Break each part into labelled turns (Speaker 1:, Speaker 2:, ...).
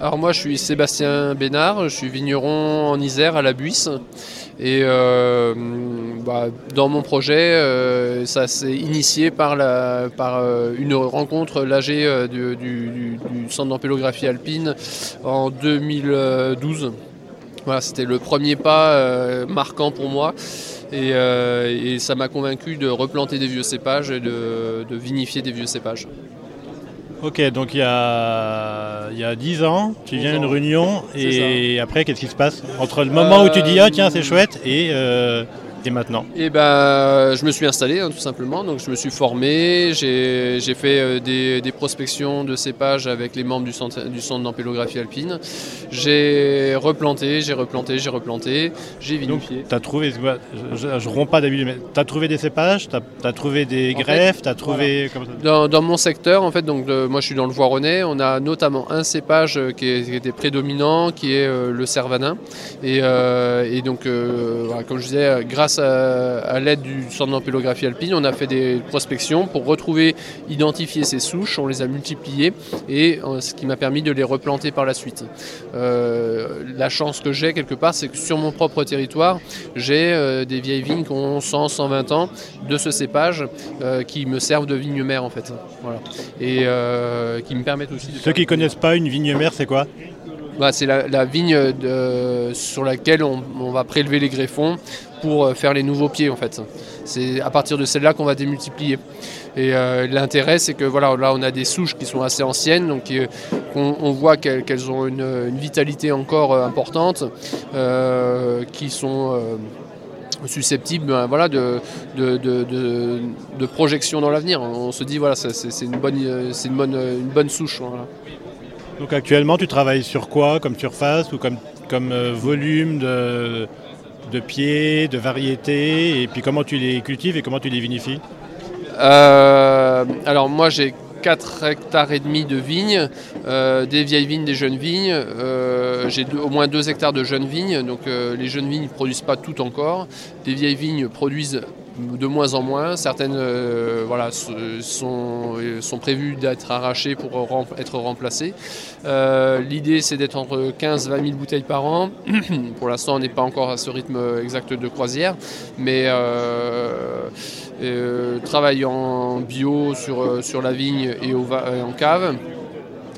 Speaker 1: Alors moi je suis Sébastien Bénard, je suis vigneron en Isère à la Buisse. Et euh, bah, dans mon projet, euh, ça s'est initié par, la, euh, une rencontre l'AG du, centre d'ampélographie alpine en 2012. Voilà, c'était le premier pas marquant pour moi. Et, ça m'a convaincu de replanter des vieux cépages et de vinifier des vieux cépages.
Speaker 2: Ok, donc il y a, il y a 10 ans, tu viens à une réunion et après qu'est-ce qui se passe? Entre le moment où tu dis ah tiens c'est chouette et euh, et maintenant
Speaker 1: Et eh ben, je me suis installé hein, tout simplement. Donc je me suis formé, j'ai fait euh, des, prospections de cépages avec les membres du centre, du centre d'ampélographie alpine. J'ai replanté, j'ai replanté, j'ai replanté, j'ai vinifié.
Speaker 2: Tu as trouvé, je, ne romps pas d'habitude, mais tu as trouvé des cépages, tu as, trouvé des greffes, tu as trouvé.
Speaker 1: Dans, mon secteur, en fait, donc moi je suis dans le Voironnais, on a notamment un cépage euh, qui, était prédominant, qui est euh, le Cervanin. Et, et donc, comme je disais, grâce à, l'aide du centre d'ampélographie alpine, on a fait des prospections pour retrouver, identifier ces souches, on les a multipliées et euh, ce qui m'a permis de les replanter par la suite. Euh, la chance que j'ai quelque part, c'est que sur mon propre territoire, j'ai euh, des vieilles vignes qui ont 100, 120 ans de ce cépage qui me servent de vigne mère en fait. Voilà. Et qui me permettent aussi
Speaker 2: Ceux qui ne connaissent pas une vigne mère, c'est quoi?
Speaker 1: Bah, c'est la, vigne sur laquelle on, va prélever les greffons pour euh, faire les nouveaux pieds en fait. C'est à partir de celle-là qu'on va démultiplier. Et euh, l'intérêt, c'est que voilà, là, on a des souches qui sont assez anciennes, donc euh, on, voit qu'elles ont une, vitalité encore importante, qui sont susceptibles ben, voilà, de, de, projection dans l'avenir. On se dit, voilà, c'est une, bonne, une, bonne, une bonne souche.
Speaker 2: Donc actuellement, tu travailles sur quoi comme surface ou comme, comme volume de, de pieds, de variétés, et puis comment tu les cultives et comment tu les vinifies?
Speaker 1: Euh, Alors moi j'ai 4 hectares et demi de vignes, euh, des vieilles vignes, des jeunes vignes. Euh, j'ai au moins 2 hectares de jeunes vignes, donc les jeunes vignes ne produisent pas tout encore. Les vieilles vignes produisent de moins en moins. Certaines euh, sont, prévues d'être arrachées pour être remplacées. Euh, l'idée, c'est d'être entre 15 et 20 000 bouteilles par an. pour l'instant, on n'est pas encore à ce rythme exact de croisière, mais euh, travail en bio sur, sur la vigne et en cave.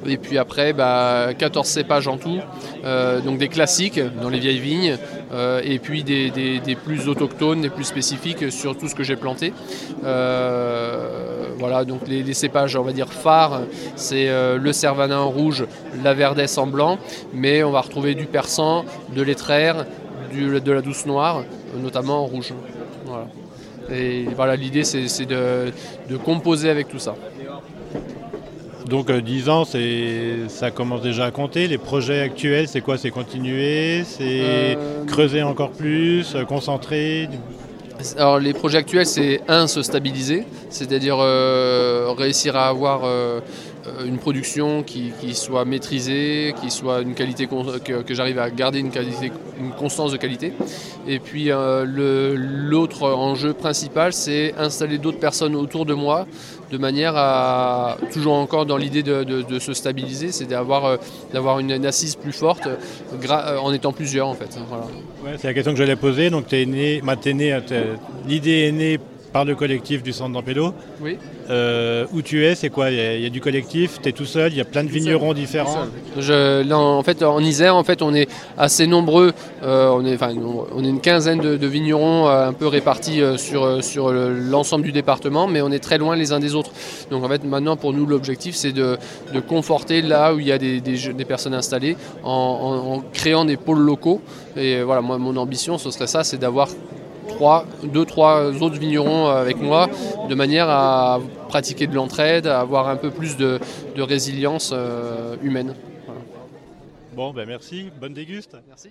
Speaker 1: Et puis après, 14 bah, cépages en tout, euh, donc des classiques dans les vieilles vignes, euh, et puis des, plus autochtones, des plus spécifiques sur tout ce que j'ai planté. Euh, voilà, donc les, cépages, on va dire phares, c'est le cervanin en rouge, la verdesse en blanc, mais on va retrouver du persan, de l'étraire, de la douce noire, notamment en rouge. Et voilà, l'idée c'est de composer avec tout ça.
Speaker 2: Donc 10 euh, ans, ça commence déjà à compter. Les projets actuels, c'est quoi? C'est continuer? C'est euh, creuser encore plus euh, Concentrer?
Speaker 1: Alors les projets actuels, c'est un, se stabiliser, c'est-à-dire réussir à avoir euh, une production qui, soit maîtrisée, qui soit une qualité que, j'arrive à garder une, constance de qualité. Et puis euh, l'autre enjeu principal, c'est installer d'autres personnes autour de moi de manière à, toujours encore dans l'idée de, se stabiliser, c'est d'avoir euh, une, assise plus forte en étant plusieurs en fait.
Speaker 2: c'est la question que j'allais poser. Donc es né, l'idée est née par le collectif du centre d'Ampélo.
Speaker 1: Oui.
Speaker 2: Euh, où tu es, c'est quoi? Il y, a, du collectif, tu es tout seul, il y a plein de vignerons différents
Speaker 1: Je, en fait, en Isère, en fait, on est assez nombreux, euh, on, est, enfin, on est une quinzaine de, vignerons euh, un peu répartis sur, sur l'ensemble du département, mais on est très loin les uns des autres. Donc en fait, maintenant, pour nous, l'objectif, c'est de, de, conforter là où il y a des, des, personnes installées en, en, créant des pôles locaux. Et voilà, moi, mon ambition, ce serait ça, c'est d'avoir trois, deux, trois autres vignerons avec moi, de manière à pratiquer de l'entraide, à avoir un peu plus de, résilience euh, humaine.
Speaker 2: Bon, ben merci, bonne déguste.
Speaker 1: Merci.